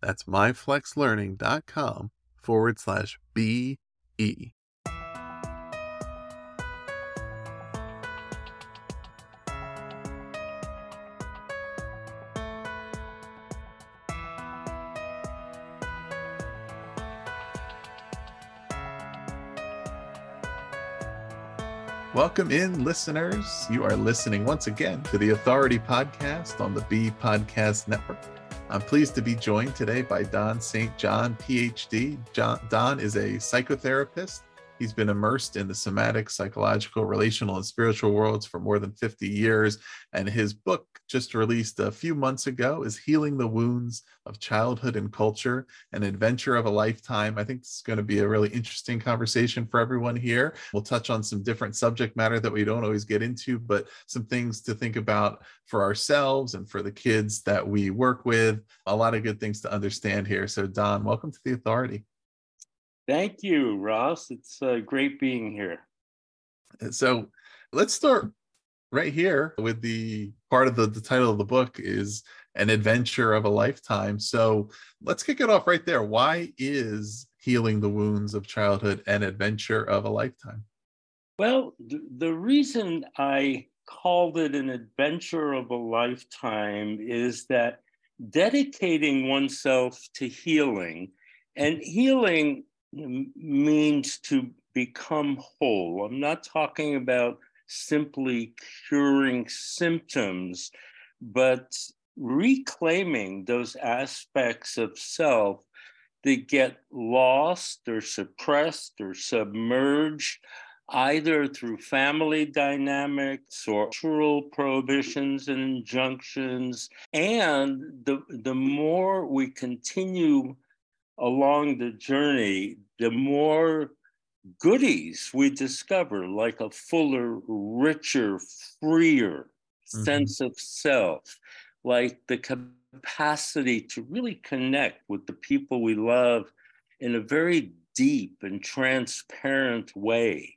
That's myflexlearning.com forward slash BE. Welcome in, listeners. You are listening once again to the Authority Podcast on the Be Podcast Network. I'm pleased to be joined today by Don St. John, PhD. John, Don is a psychotherapist. He's been immersed in the somatic, psychological, relational, and spiritual worlds for more than 50 years. And his book, just released a few months ago, is Healing the Wounds of Childhood and Culture An Adventure of a Lifetime. I think this is going to be a really interesting conversation for everyone here. We'll touch on some different subject matter that we don't always get into, but some things to think about for ourselves and for the kids that we work with. A lot of good things to understand here. So, Don, welcome to the authority. Thank you, Ross. It's uh, great being here. So let's start right here with the part of the, the title of the book is an adventure of a lifetime. So let's kick it off right there. Why is healing the wounds of childhood an adventure of a lifetime? Well, th- the reason I called it an adventure of a lifetime is that dedicating oneself to healing and healing means to become whole. I'm not talking about simply curing symptoms, but reclaiming those aspects of self that get lost or suppressed or submerged either through family dynamics or cultural prohibitions and injunctions. And the, the more we continue along the journey, the more goodies we discover, like a fuller, richer, freer mm-hmm. sense of self, like the capacity to really connect with the people we love in a very deep and transparent way.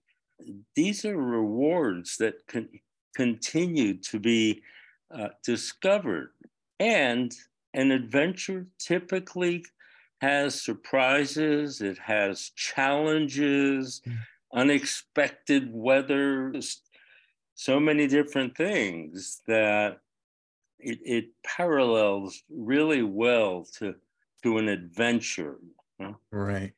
These are rewards that can continue to be uh, discovered. And an adventure typically has surprises, it has challenges, mm. unexpected weather, so many different things that it, it parallels really well to to an adventure. Right,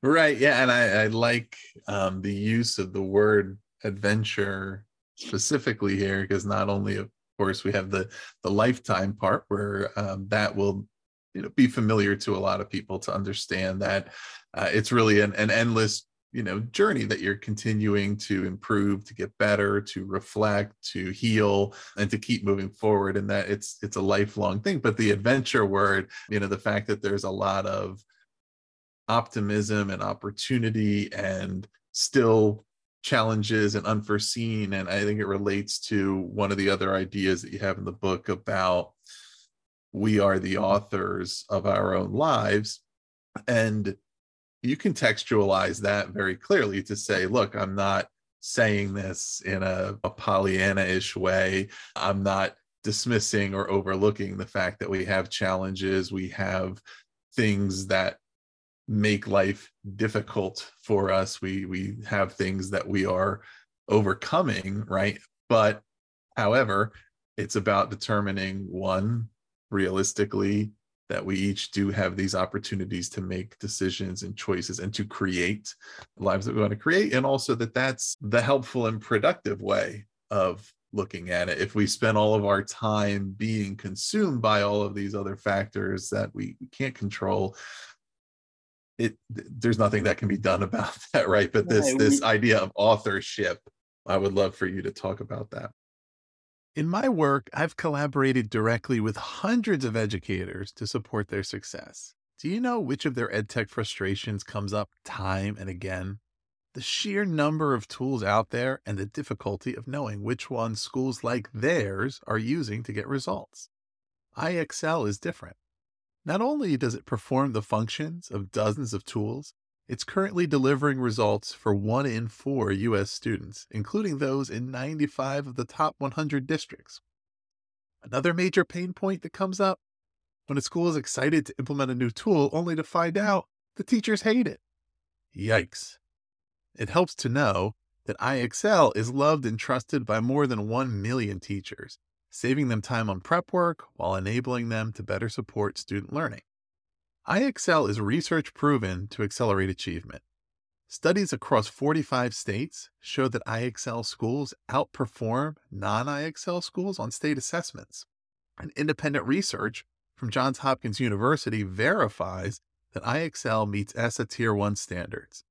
right, yeah, and I, I like um, the use of the word adventure specifically here because not only of course we have the the lifetime part where um, that will you know be familiar to a lot of people to understand that uh, it's really an, an endless you know journey that you're continuing to improve to get better to reflect to heal and to keep moving forward and that it's it's a lifelong thing. But the adventure word you know the fact that there's a lot of optimism and opportunity and still challenges and unforeseen and i think it relates to one of the other ideas that you have in the book about we are the authors of our own lives And you contextualize that very clearly to say, look, I'm not saying this in a, a Pollyanna ish way. I'm not dismissing or overlooking the fact that we have challenges, we have things that make life difficult for us. We we have things that we are overcoming, right? But however, it's about determining one realistically that we each do have these opportunities to make decisions and choices and to create lives that we want to create and also that that's the helpful and productive way of looking at it. If we spend all of our time being consumed by all of these other factors that we, we can't control it there's nothing that can be done about that right? But this this idea of authorship i would love for you to talk about that in my work, I've collaborated directly with hundreds of educators to support their success. Do you know which of their edtech frustrations comes up time and again? The sheer number of tools out there and the difficulty of knowing which ones schools like theirs are using to get results. IXL is different. Not only does it perform the functions of dozens of tools, it's currently delivering results for one in four U.S. students, including those in 95 of the top 100 districts. Another major pain point that comes up when a school is excited to implement a new tool only to find out the teachers hate it. Yikes. It helps to know that IXL is loved and trusted by more than 1 million teachers, saving them time on prep work while enabling them to better support student learning. IXL is research proven to accelerate achievement. Studies across 45 states show that IXL schools outperform non IXL schools on state assessments. And independent research from Johns Hopkins University verifies that IXL meets ESSA Tier 1 standards.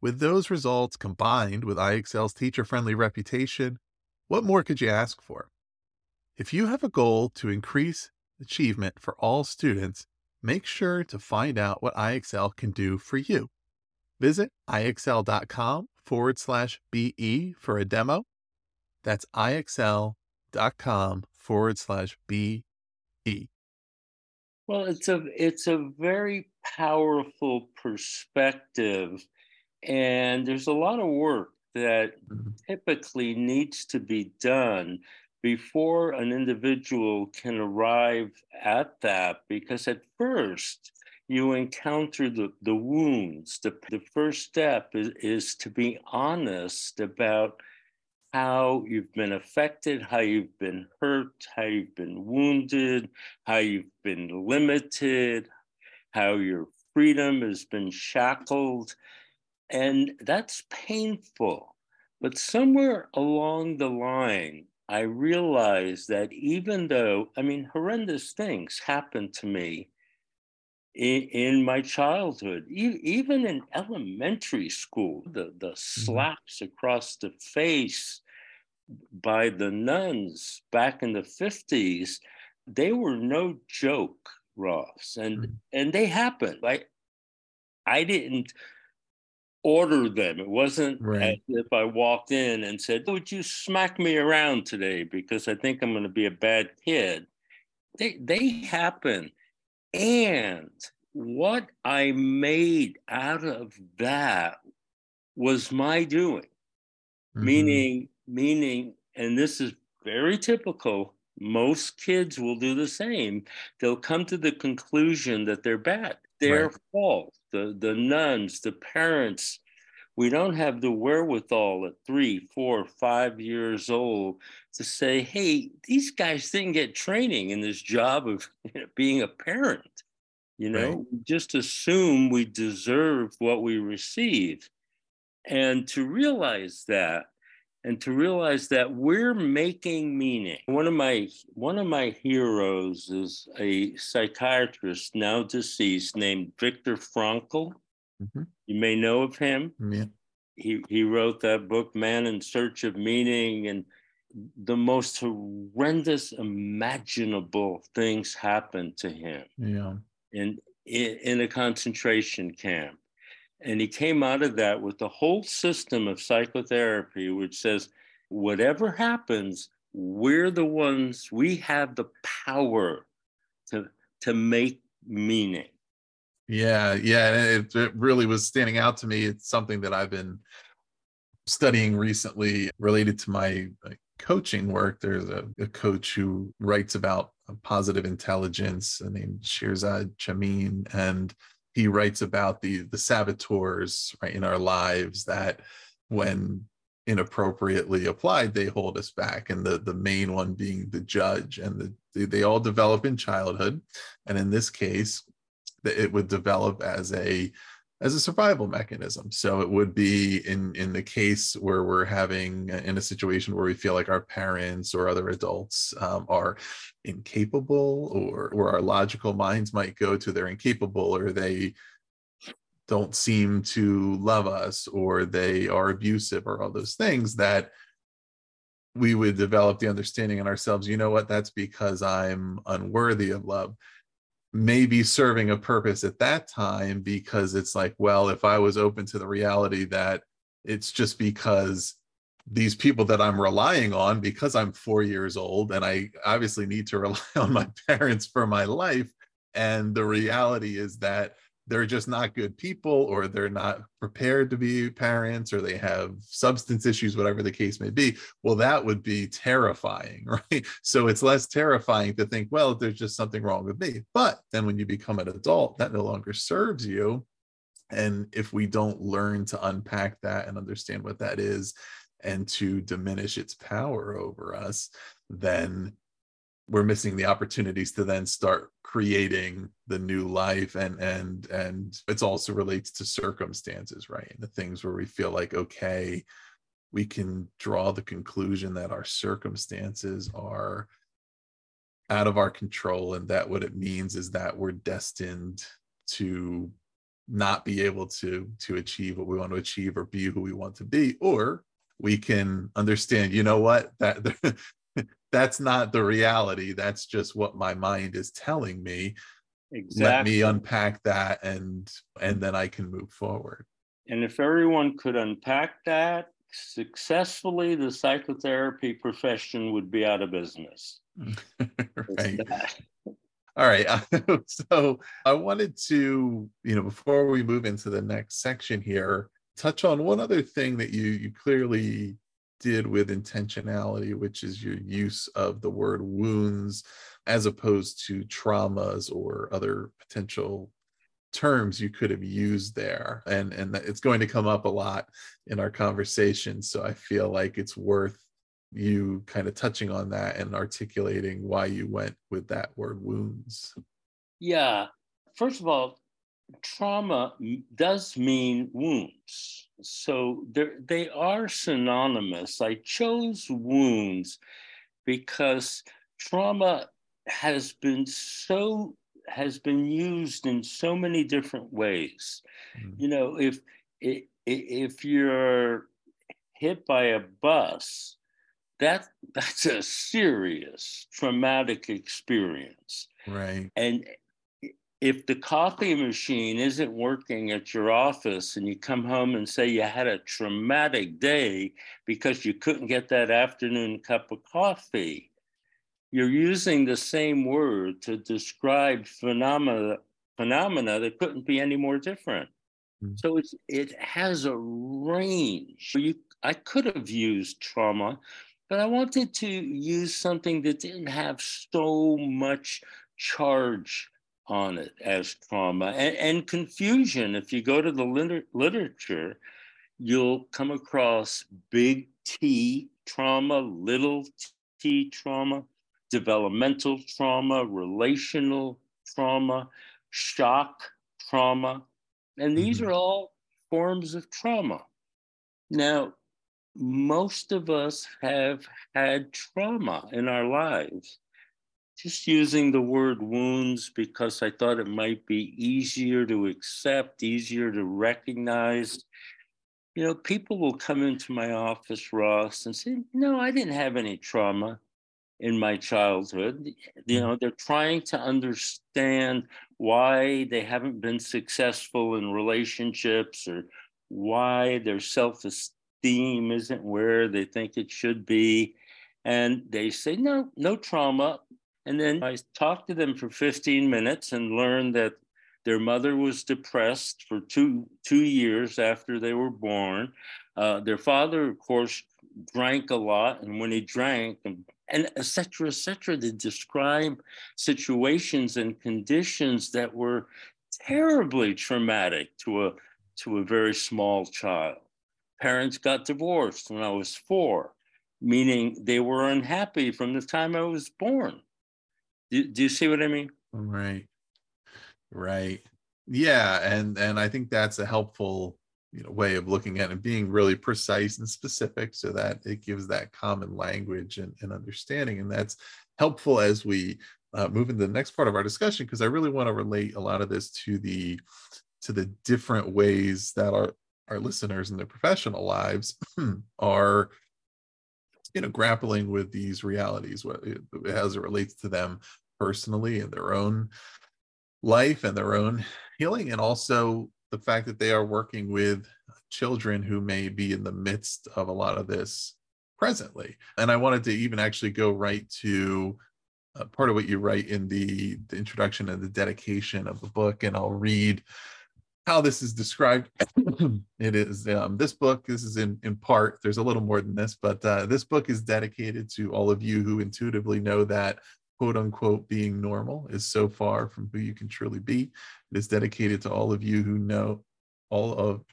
With those results combined with IXL's teacher friendly reputation, what more could you ask for? If you have a goal to increase achievement for all students, make sure to find out what IXL can do for you. Visit IXL.com forward slash BE for a demo. That's IXL.com forward slash BE. Well, it's a it's a very powerful perspective, and there's a lot of work that mm-hmm. typically needs to be done before an individual can arrive at that, because at first you encounter the, the wounds. The, the first step is, is to be honest about how you've been affected, how you've been hurt, how you've been wounded, how you've been limited, how your freedom has been shackled. And that's painful. But somewhere along the line, I realized that even though, I mean, horrendous things happened to me in, in my childhood, e- even in elementary school, the, the mm-hmm. slaps across the face by the nuns back in the 50s, they were no joke, Ross. And, mm-hmm. and they happened. Like, I didn't order them. It wasn't right. as if I walked in and said, Would you smack me around today because I think I'm going to be a bad kid? They, they happen. And what I made out of that was my doing. Mm-hmm. Meaning, meaning, and this is very typical. Most kids will do the same. They'll come to the conclusion that they're bad. Their right. fault the, the nuns, the parents, we don't have the wherewithal at three, four, five years old to say, hey, these guys didn't get training in this job of you know, being a parent. You know, right. we just assume we deserve what we receive. And to realize that, and to realize that we're making meaning. One of my one of my heroes is a psychiatrist now deceased named Viktor Frankl. Mm-hmm. You may know of him. Yeah. He he wrote that book, Man in Search of Meaning, and the most horrendous imaginable things happened to him. Yeah. In in, in a concentration camp. And he came out of that with the whole system of psychotherapy, which says, whatever happens, we're the ones, we have the power to, to make meaning. Yeah, yeah, it, it really was standing out to me. It's something that I've been studying recently related to my coaching work. There's a, a, coach who writes about positive intelligence named Shirzad Chamine, and he writes about the the saboteurs right in our lives that when inappropriately applied they hold us back. And the the main one being the judge and the they, they all develop in childhood. And in this case it would develop as a as a survival mechanism. So it would be in in the case where we're having in a situation where we feel like our parents or other adults um, are incapable or or our logical minds might go to they're incapable or they don't seem to love us or they are abusive or all those things that we would develop the understanding in ourselves you know what? That's because i'm unworthy of love maybe serving a purpose at that time because it's like, well, if I was open to the reality that it's just because these people that I'm relying on, because I'm four years old and I obviously need to rely on my parents for my life. And the reality is that they're just not good people or they're not prepared to be parents or they have substance issues whatever the case may be well that would be terrifying right? So it's less terrifying to think well there's just something wrong with me. But then when you become an adult that no longer serves you. And if we don't learn to unpack that and understand what that is and to diminish its power over us then we're missing the opportunities to then start creating the new life and and and it's also relates to circumstances right? And the things where we feel like okay we can draw the conclusion that our circumstances are out of our control and that what it means is that we're destined to not be able to to achieve what we want to achieve or be who we want to be. Or we can understand you know what? That that's not the reality that's just what my mind is telling me. Exactly. let me unpack that and and then i can move forward. And if everyone could unpack that successfully the psychotherapy profession would be out of business. Right. all right. So i wanted to you know before we move into the next section here touch on one other thing that you you clearly did with intentionality, which is your use of the word wounds as opposed to traumas or other potential terms you could have used there. And and it's going to come up a lot in our conversation so i feel like it's worth you kind of touching on that and articulating why you went with that word wounds. Yeah. First of all trauma does mean wounds. So they are synonymous. I chose wounds because trauma has been so has been used in so many different ways. Mm-hmm. You know, if if you're hit by a bus, that that's a serious traumatic experience. Right. And if the coffee machine isn't working at your office and you come home and say you had a traumatic day because you couldn't get that afternoon cup of coffee, you're using the same word to describe phenomena phenomena that couldn't be any more different. Mm-hmm. So it's it has a range. You, I could have used trauma, but I wanted to use something that didn't have so much charge on it as trauma and, and confusion. If you go to the liter- literature, you'll come across big T trauma, little t trauma, developmental trauma, relational trauma, shock trauma. And these mm-hmm. are all forms of trauma. Now, most of us have had trauma in our lives just using the word wounds because I thought it might be easier to accept, easier to recognize. You know, people will come into my office, Ross, and say, No, I didn't have any trauma in my childhood. You know, they're trying to understand why they haven't been successful in relationships or why their self esteem isn't where they think it should be. And they say, No, no trauma. And then I talked to them for 15 minutes and learned that Their mother was depressed for two two years after they were born. Uh, their father, of course, drank a lot, and when he drank, and, and et cetera, et cetera, to describe situations and conditions that were terribly traumatic to a to a very small child. Parents got divorced when I was four, meaning they were unhappy from the time I was born. Do, do you see what I mean? Right. Right. Yeah, and and I think that's a helpful you know way of looking at it and being really precise and specific so that it gives that common language and, and understanding and that's helpful as we uh, move into the next part of our discussion because i really want to relate a lot of this to the to the different ways that our our listeners in their professional lives are you know grappling with these realities as it relates to them personally in their own life and their own healing and also the fact that they are working with children who may be in the midst of a lot of this presently and i wanted to even actually go right to uh, part of what you write in the, the introduction and the dedication of the book and i'll read how this is described. it is um, this book. This is in in part. There's a little more than this, but uh, this book is dedicated to all of you who intuitively know that quote unquote being normal is so far from who you can truly be. It is dedicated to all of you who know all of,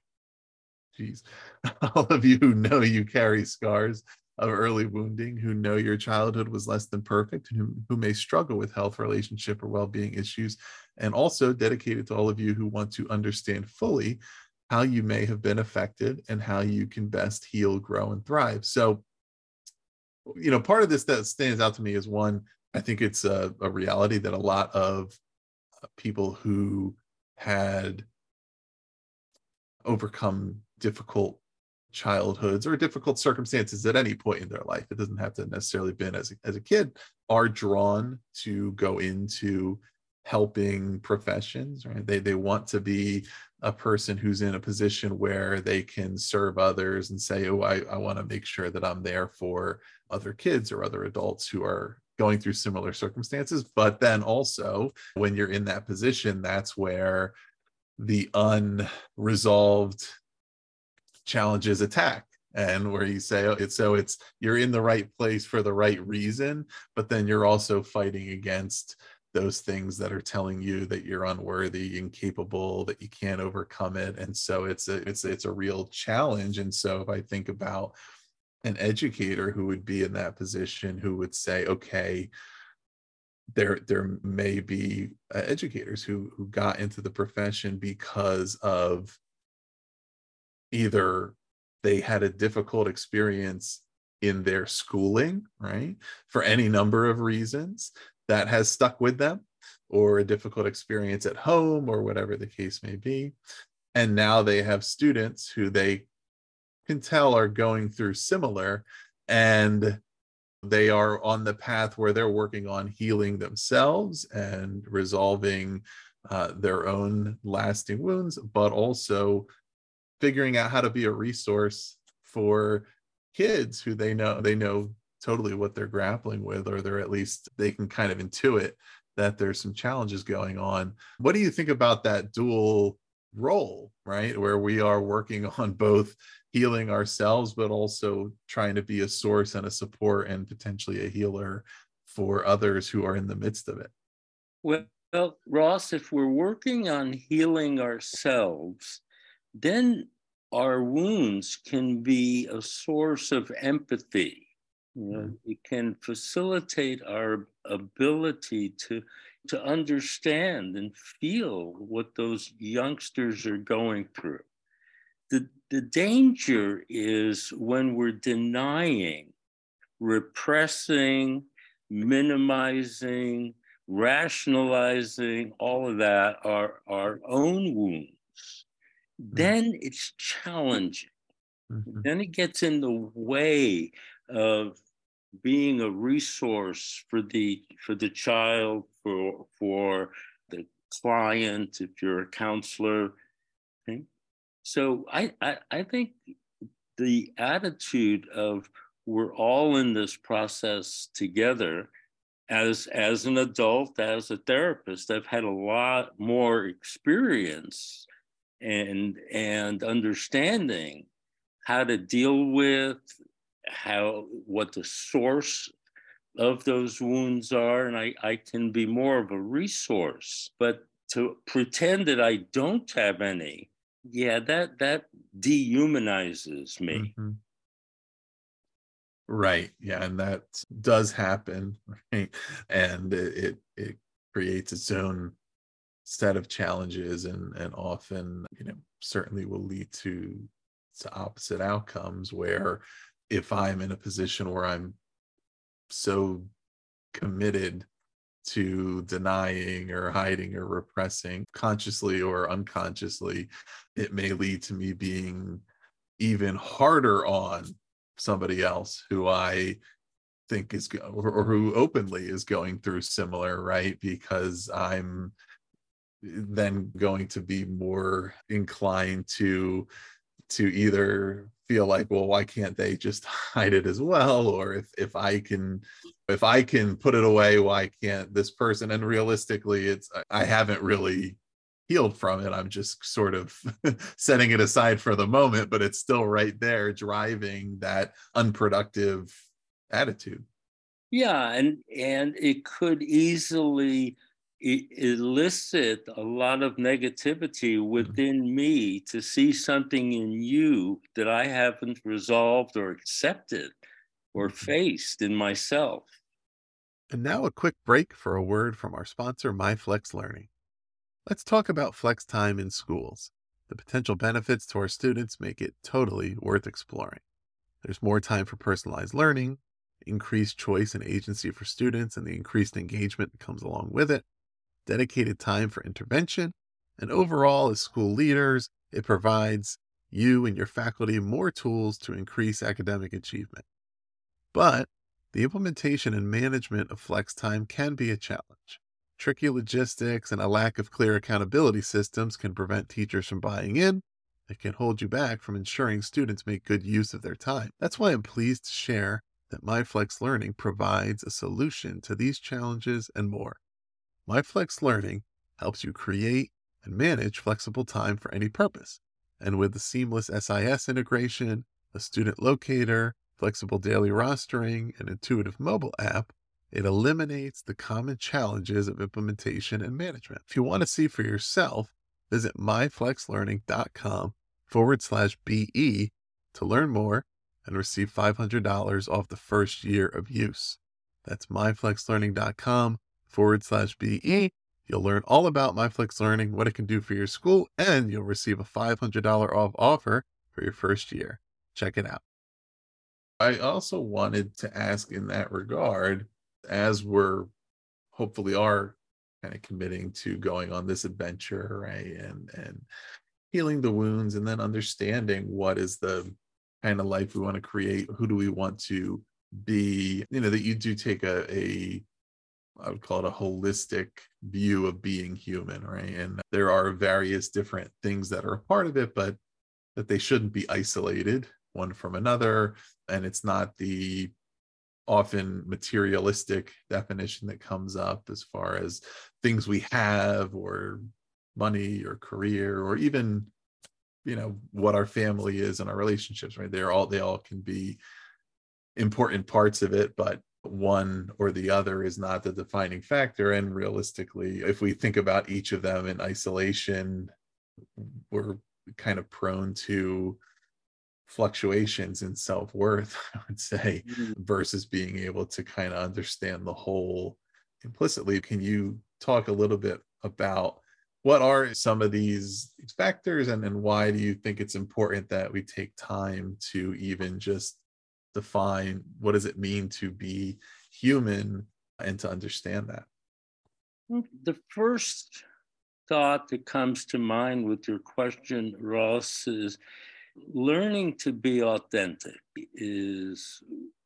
geez, all of you who know you carry scars of early wounding, who know your childhood was less than perfect, and who, who may struggle with health, relationship, or well being issues, and also dedicated to all of you who want to understand fully how you may have been affected and how you can best heal, grow, and thrive. So, you know, part of this that stands out to me is one, I think it's a, a reality that a lot of uh, people who had overcome difficult childhoods or difficult circumstances at any point in their life it doesn't have to necessarily been as a, as a kid are drawn to go into helping professions right? They they want to be a person who's in a position where they can serve others and say oh i, I want to make sure that i'm there for other kids or other adults who are going through similar circumstances but then also when you're in that position that's where the unresolved challenges attack and where you say oh, it's so it's you're in the right place for the right reason but then you're also fighting against those things that are telling you that you're unworthy incapable that you can't overcome it and so it's a it's it's a real challenge and so if i think about an educator who would be in that position who would say okay there there may be uh, educators who who got into the profession because of either they had a difficult experience in their schooling, right? For any number of reasons that has stuck with them, or a difficult experience at home, or whatever the case may be. And now they have students who they can tell are going through similar, and they are on the path where they're working on healing themselves and resolving uh, their own lasting wounds, but also figuring out how to be a resource for kids who they know they know totally what they're grappling with or they're at least they can kind of intuit that there's some challenges going on. What do you think about that dual role right? Where we are working on both healing ourselves but also trying to be a source and a support and potentially a healer for others who are in the midst of it well ross if we're working on healing ourselves then our wounds can be a source of empathy. You know, mm. it can facilitate our ability to to understand and feel what those youngsters are going through. The, the danger is when we're denying, repressing, minimizing, rationalizing, all of that, our, our own wounds Mm-hmm. then it's challenging. Mm-hmm. Then it gets in the way of being a resource for the for the child, for for the client, if you're a counselor. So I, I I think the attitude of we're all in this process together as as an adult, as a therapist, I've had a lot more experience and and understanding how to deal with how what the source of those wounds are and I, I can be more of a resource. But to pretend that i don't have any yeah that that dehumanizes me mm-hmm. right yeah and that does happen right and it, it it creates its own set of challenges and and often you know certainly will lead to to opposite outcomes where if i'm in a position where i'm so committed to denying or hiding or repressing consciously or unconsciously it may lead to me being even harder on somebody else who i think is or, who openly is going through similar right? Because i'm then going to be more inclined to to either feel like well why can't they just hide it as well? Or if if i can if i can put it away why can't this person and realistically it's i haven't really healed from it i'm just sort of setting it aside for the moment but it's still right there driving that unproductive attitude yeah and and it could easily elicit a lot of negativity mm-hmm. within me to see something in you that I haven't resolved or accepted or mm-hmm. faced in myself. And now a quick break for a word from our sponsor, MyFlex Learning. Let's talk about flex time in schools. The potential benefits to our students make it totally worth exploring. There's more time for personalized learning, increased choice and agency for students, and the increased engagement that comes along with it dedicated time for intervention, and overall, as school leaders, it provides you and your faculty more tools to increase academic achievement. But the implementation and management of flex time can be a challenge. Tricky logistics and a lack of clear accountability systems can prevent teachers from buying in. and can hold you back from ensuring students make good use of their time. That's why I'm pleased to share that MyFlex Learning provides a solution to these challenges and more. MyFlex Learning helps you create and manage flexible time for any purpose. And with the seamless SIS integration, a student locator, flexible daily rostering, and intuitive mobile app, it eliminates the common challenges of implementation and management. If you want to see for yourself, visit myflexlearning.com forward slash BE to learn more and receive $500 off the first year of use. That's myflexlearning.com forward slash BE. You'll learn all about MyFlex Learning, what it can do for your school, and you'll receive a $500 off offer for your first year. Check it out. I also wanted to ask in that regard, as we're hopefully are kind of committing to going on this adventure, right? And and healing the wounds and then understanding what is the kind of life we want to create, who do we want to be, you know, that you do take a, a I would call it a holistic view of being human, right? And there are various different things that are a part of it, but that they shouldn't be isolated one from another. And it's not the often materialistic definition that comes up as far as things we have or money or career or even you know what our family is and our relationships right they're all they all can be important parts of it but one or the other is not the defining factor. And realistically, if we think about each of them in isolation, we're kind of prone to fluctuations in self worth, I would say, mm-hmm. versus being able to kind of understand the whole implicitly. Can you talk a little bit about what are some of these factors and, and why do you think it's important that we take time to even just define what does it mean to be human and to understand that the first thought that comes to mind with your question ross is learning to be authentic is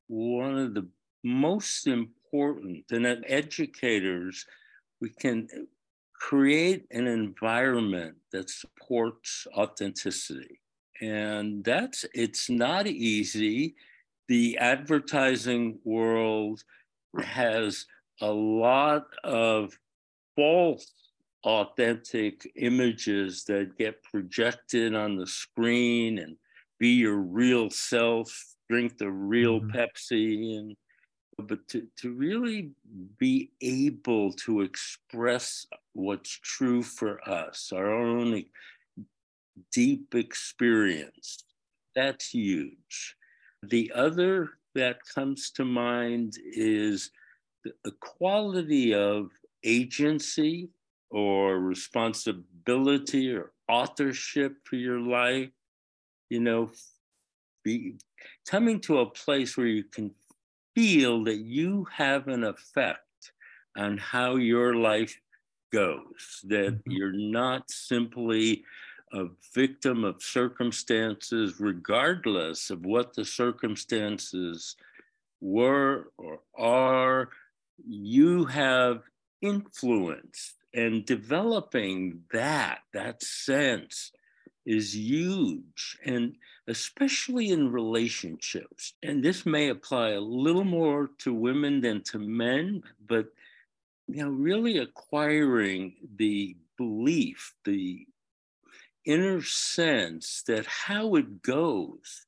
one of the most important and as educators we can create an environment that supports authenticity. And that's it's not easy. The advertising world has a lot of false authentic images that get projected on the screen and be your real self, drink the real mm-hmm. Pepsi and but to, to really be able to express what's true for us, our own deep experience, that's huge. The other that comes to mind is the quality of agency or responsibility or authorship for your life, you know, be coming to a place where you can feel that you have an effect on how your life goes, that mm-hmm. you're not simply a victim of circumstances, regardless of what the circumstances were or are. You have influenced and developing that, that sense is huge. And especially in relationships. And this may apply a little more to women than to men, but you know, really acquiring the belief, the inner sense that how it goes,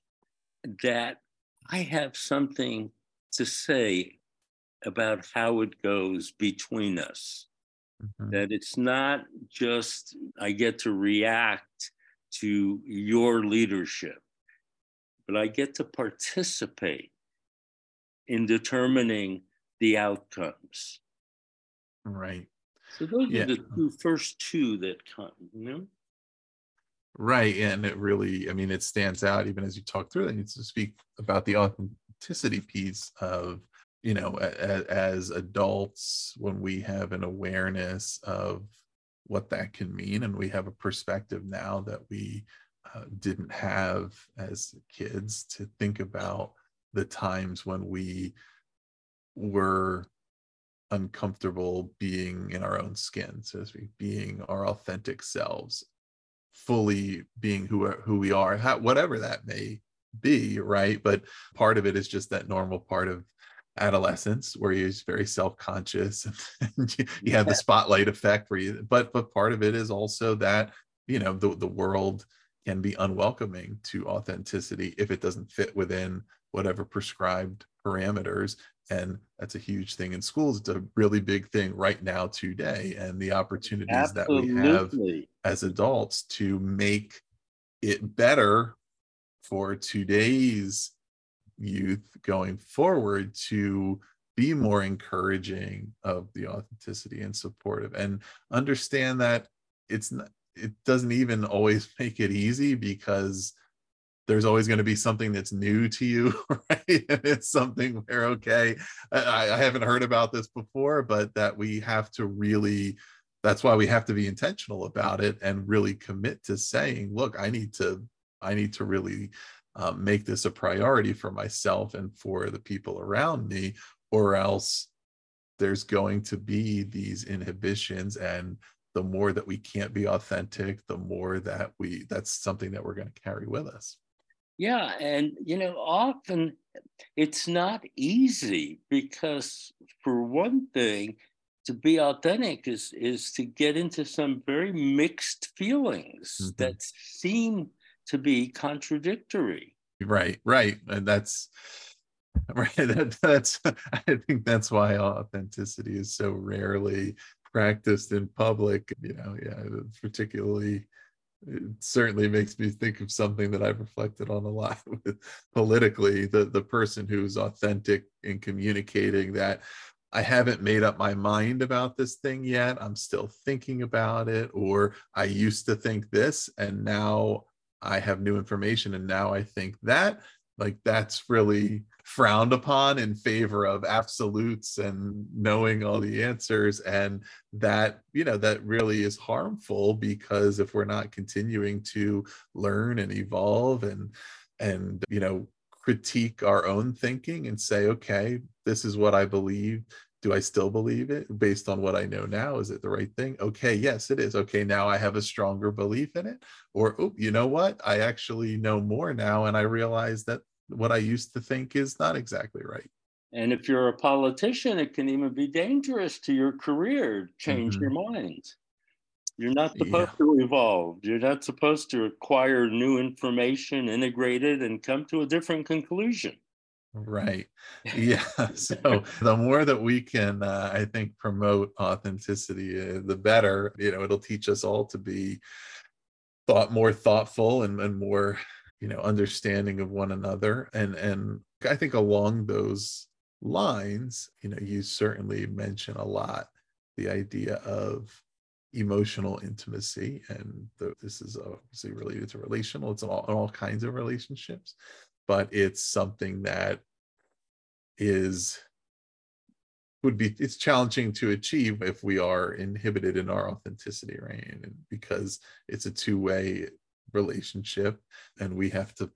that I have something to say about how it goes between us. Mm-hmm. That it's not just I get to react to your leadership, but I get to participate in determining the outcomes. Right. So those yeah. are the two, first two that come, you know? Right. And it really, I mean, it stands out even as you talk through it. needs to speak about the authenticity piece of, you know, as, as adults, when we have an awareness of what that can mean and we have a perspective now that we uh, didn't have as kids to think about the times when we were uncomfortable being in our own skin, so to speak, being our authentic selves, fully being who who we are, whatever that may be, right? But part of it is just that normal part of adolescence where you're very self-conscious and you, you have the spotlight effect where you but but part of it is also that you know the, the world can be unwelcoming to authenticity if it doesn't fit within whatever prescribed parameters and that's a huge thing in schools it's a really big thing right now today and the opportunities Absolutely. that we have as adults to make it better for today's youth going forward to be more encouraging of the authenticity and supportive and understand that it's not it doesn't even always make it easy because there's always going to be something that's new to you right? And it's something where okay I, I, haven't heard about this before but that we have to really that's why we have to be intentional about it and really commit to saying look i need to i need to really um, make this a priority for myself and for the people around me or else there's going to be these inhibitions and the more that we can't be authentic the more that we that's something that we're going to carry with us yeah and you know often it's not easy because for one thing to be authentic is is to get into some very mixed feelings mm-hmm. that seem to be contradictory. Right right. That's right that, that's i think that's why authenticity is so rarely practiced in public. You know yeah particularly it certainly makes me think of something that I've reflected on a lot with politically the the person who's authentic in communicating that I haven't made up my mind about this thing yet. I'm still thinking about it or I used to think this and now I have new information and now I think that like that's really frowned upon in favor of absolutes and knowing all the answers and that you know that really is harmful because if we're not continuing to learn and evolve and and you know critique our own thinking and say okay this is what i believe do I still believe it based on what I know now? Is it the right thing? Okay, yes, it is. Okay, now I have a stronger belief in it. Or, oh, you know what? I actually know more now, and I realize that what I used to think is not exactly right. And if you're a politician, it can even be dangerous to your career, change mm-hmm. your mind. You're not supposed yeah. to evolve. You're not supposed to acquire new information, integrate it, and come to a different conclusion. Right. Yeah. so the more that we can, uh, I think, promote authenticity, uh, the better. You know, it'll teach us all to be thought more thoughtful and, and more, you know, understanding of one another. And and I think along those lines, you know, you certainly mention a lot the idea of emotional intimacy and the, this is obviously related to relational it's all, all kinds of relationships but it's something that is would be it's challenging to achieve if we are inhibited in our authenticity right? And because it's a two-way relationship and we have to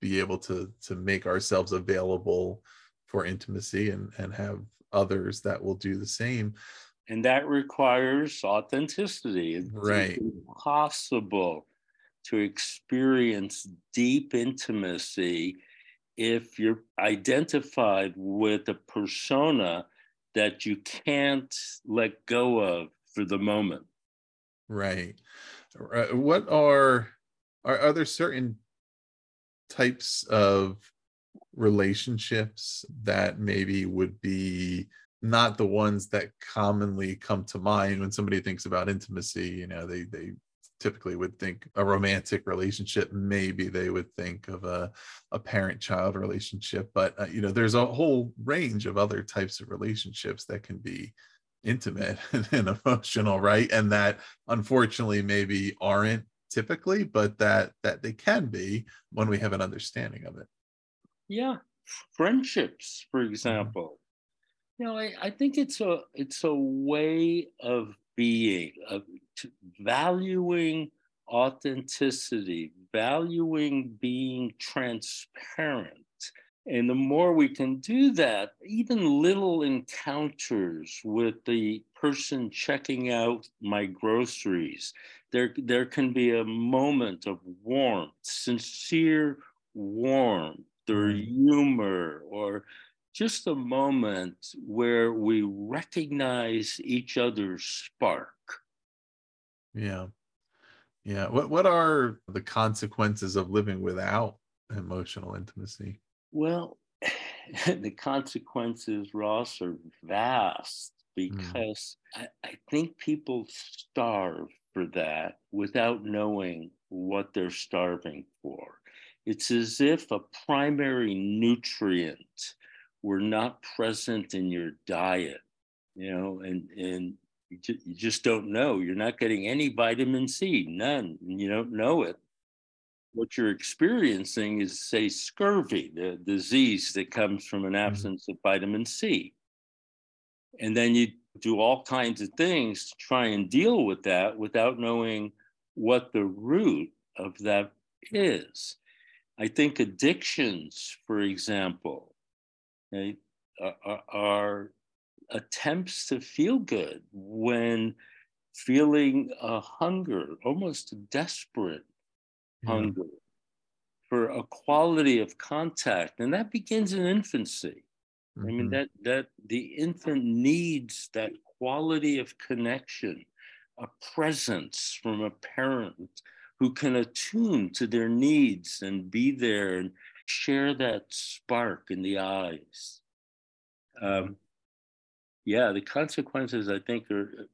be able to to make ourselves available for intimacy and and have others that will do the same. And that requires authenticity. It's right. impossible to experience deep intimacy if you're identified with a persona that you can't let go of for the moment. Right. Uh, what are are, are there certain types of relationships that maybe would be not the ones that commonly come to mind when somebody thinks about intimacy you know they they typically would think a romantic relationship maybe they would think of a, a parent child relationship but uh, you know there's a whole range of other types of relationships that can be intimate and emotional right? And that unfortunately maybe aren't typically but that that they can be when we have an understanding of it. Yeah. Friendships for mm-hmm. example. You know I, I think it's a it's a way of being of valuing authenticity, valuing being transparent. And the more we can do that, even little encounters with the person checking out my groceries, there, there can be a moment of warmth, sincere warmth, or mm-hmm. humor, or just a moment where we recognize each other's spark. Yeah. Yeah. What what are the consequences of living without emotional intimacy? Well, the consequences, Ross, are vast hmm. because mm. I, I think people starve for that without knowing what they're starving for. It's as if a primary nutrient were not present in your diet, you know, and, and you, you just don't know. You're not getting any vitamin C, none. You don't know it. What you're experiencing is, say, scurvy, the disease that comes from an mm-hmm. absence of vitamin C. And then you do all kinds of things to try and deal with that without knowing what the root of that is. I think addictions, for example, right, are, are attempts to feel good when feeling a hunger, almost a desperate yeah. hunger for a quality of contact. And that begins in infancy. Mm-hmm. I mean, mm-hmm. that that the infant needs that quality of connection, a presence from a parent who can attune to their needs and be there and share that spark in the eyes. Um, yeah, the consequences I think are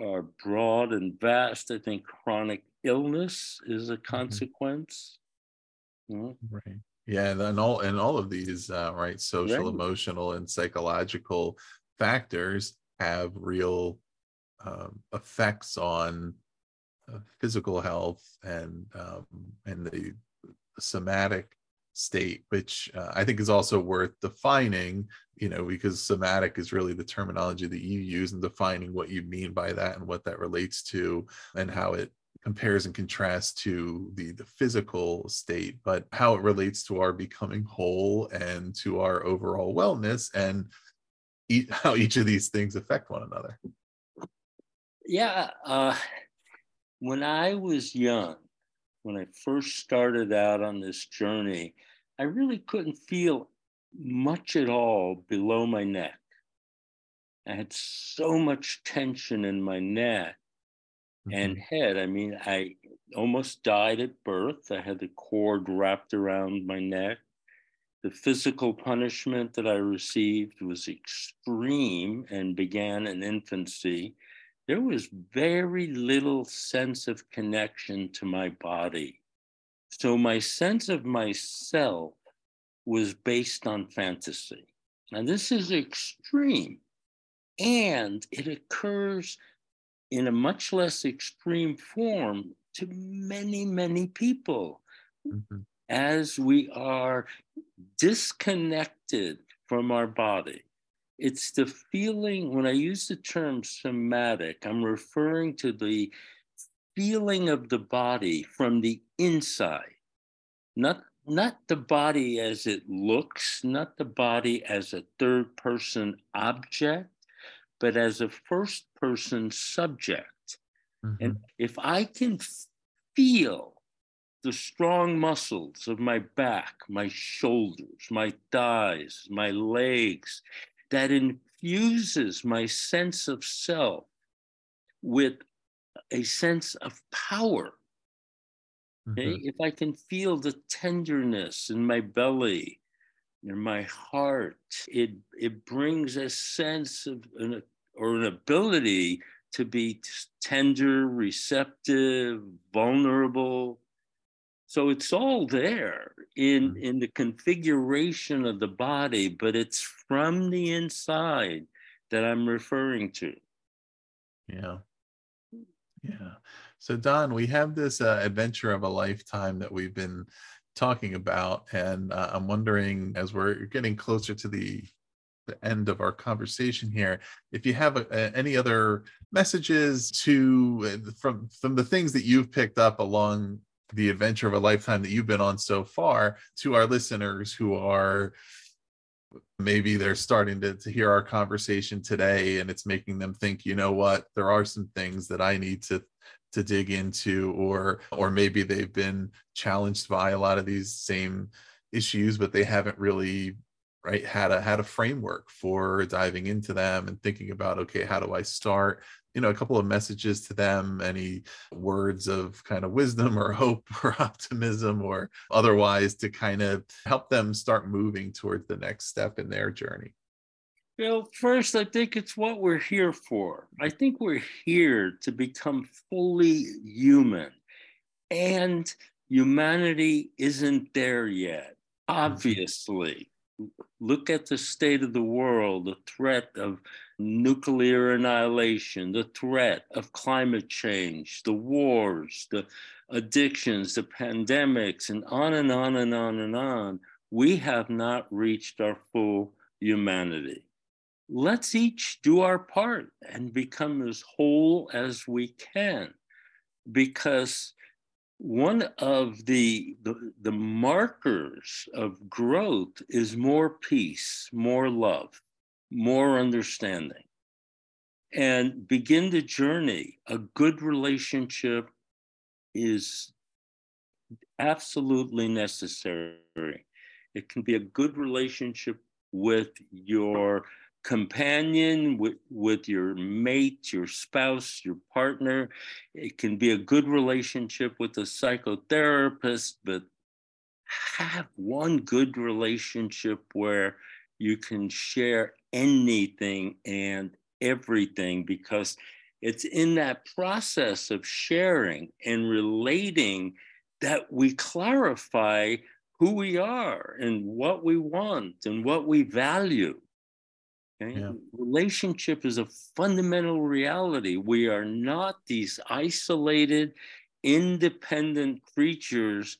are broad and vast. I think chronic illness is a mm-hmm. consequence. Mm-hmm. Right. Yeah, and all and all of these uh, right social, right. emotional, and psychological factors have real um, effects on uh, physical health and um, and the somatic state, which uh, I think is also worth defining, you know, because somatic is really the terminology that you use and defining what you mean by that and what that relates to and how it compares and contrasts to the the physical state but how it relates to our becoming whole and to our overall wellness and eat, how each of these things affect one another. Yeah uh, when i was young when i first started out on this journey I really couldn't feel much at all below my neck. I had so much tension in my neck mm-hmm. and head. I mean, I almost died at birth. I had the cord wrapped around my neck. The physical punishment that I received was extreme and began in infancy. There was very little sense of connection to my body. So my sense of myself was based on fantasy. Now, this is extreme, and it occurs in a much less extreme form to many, many people. Mm-hmm. As we are disconnected from our body. It's the feeling, when I use the term somatic, I'm referring to the feeling of the body from the inside, not, not the body as it looks, not the body as a third person object, but as a first person subject. Mm-hmm. And if I can feel the strong muscles of my back, my shoulders, my thighs, my legs, that infuses my sense of self with a sense of power. Okay? Mm-hmm. If I can feel the tenderness in my belly, in my heart, it, it brings a sense of an, or an ability to be tender, receptive, vulnerable, so it's all there in, mm-hmm. in the configuration of the body, but it's from the inside that I'm referring to. Yeah. Yeah. So, Don, we have this uh, adventure of a lifetime that we've been talking about. And uh, I'm wondering, as we're getting closer to the the end of our conversation here if you have a, a, any other messages to uh, from from the things that you've picked up along the adventure of a lifetime that you've been on so far to our listeners who are maybe they're starting to, to hear our conversation today and it's making them think you know what? There are some things that i need to to dig into or or maybe they've been challenged by a lot of these same issues but they haven't really right had a had a framework for diving into them and thinking about okay how do i start you know a couple of messages to them any words of kind of wisdom or hope or optimism or otherwise to kind of help them start moving towards the next step in their journey? Well first i think it's what we're here for. I think we're here to become fully human and humanity isn't there yet mm-hmm. obviously. Look at the state of the world the threat of nuclear annihilation, the threat of climate change, the wars, the addictions, the pandemics, and on and on and on and on, we have not reached our full humanity. Let's each do our part and become as whole as we can, because one of the, the, the markers of growth is more peace, more love more understanding, and begin the journey. A good relationship is absolutely necessary. It can be a good relationship with your companion, with, with your mate, your spouse, your partner. It can be a good relationship with a psychotherapist, but have one good relationship where you can share anything and everything because it's in that process of sharing and relating that we clarify who we are and what we want and what we value. Okay? Yeah. Relationship is a fundamental reality. We are not these isolated, independent creatures,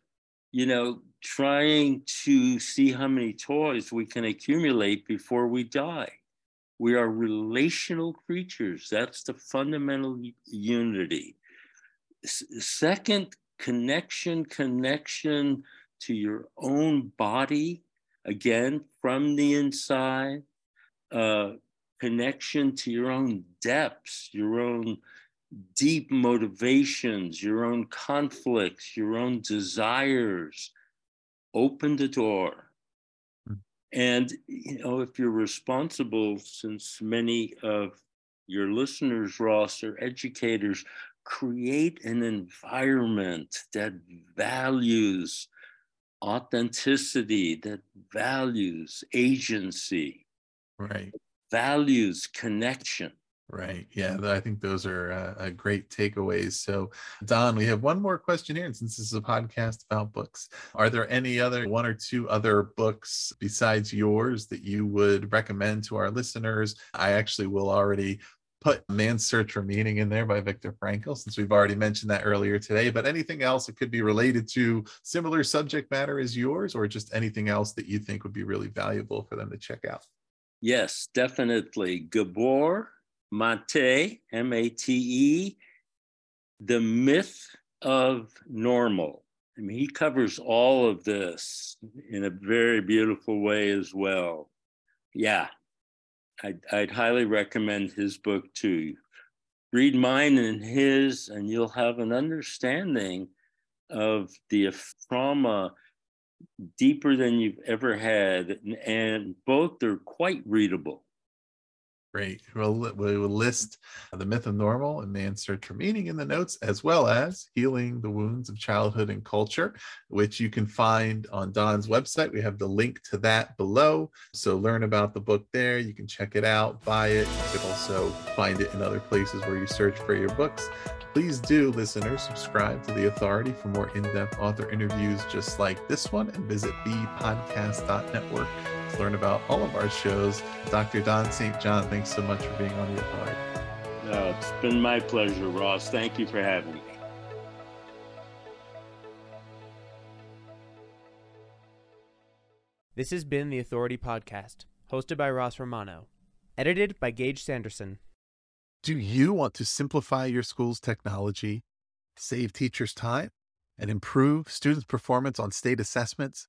you know, trying to see how many toys we can accumulate before we die. We are relational creatures. That's the fundamental unity. S- second, connection, connection to your own body, again, from the inside, uh, connection to your own depths, your own deep motivations, your own conflicts, your own desires, open the door. Hmm. And, you know, if you're responsible, since many of your listeners, Ross, are educators, create an environment that values authenticity, that values agency, right, values connection. Right. Yeah, I think those are uh, great takeaways. So, Don, we have one more question here. And since this is a podcast about books, are there any other one or two other books besides yours that you would recommend to our listeners? I actually will already put Man's Search for Meaning in there by Viktor Frankl, since we've already mentioned that earlier today. But anything else that could be related to similar subject matter as yours, or just anything else that you think would be really valuable for them to check out? Yes, definitely. Gabor Mate, M A T E, The Myth of Normal. I mean, he covers all of this in a very beautiful way as well. Yeah, I'd, I'd highly recommend his book too. Read mine and his, and you'll have an understanding of the trauma deeper than you've ever had. And both are quite readable. Great. We'll, we will list the myth of normal and man's search for meaning in the notes, as well as healing the wounds of childhood and culture, which you can find on Don's website. We have the link to that below. So learn about the book there. You can check it out, buy it. You can also find it in other places where you search for your books. Please do, listeners, subscribe to The Authority for more in depth author interviews just like this one and visit bepodcast.network to learn about all of our shows. Dr. Don St. John, thanks so much for being on the authority. Uh, it's been my pleasure, Ross. Thank you for having me. This has been the Authority Podcast, hosted by Ross Romano, edited by Gage Sanderson. Do you want to simplify your school's technology, save teachers time, and improve students' performance on state assessments?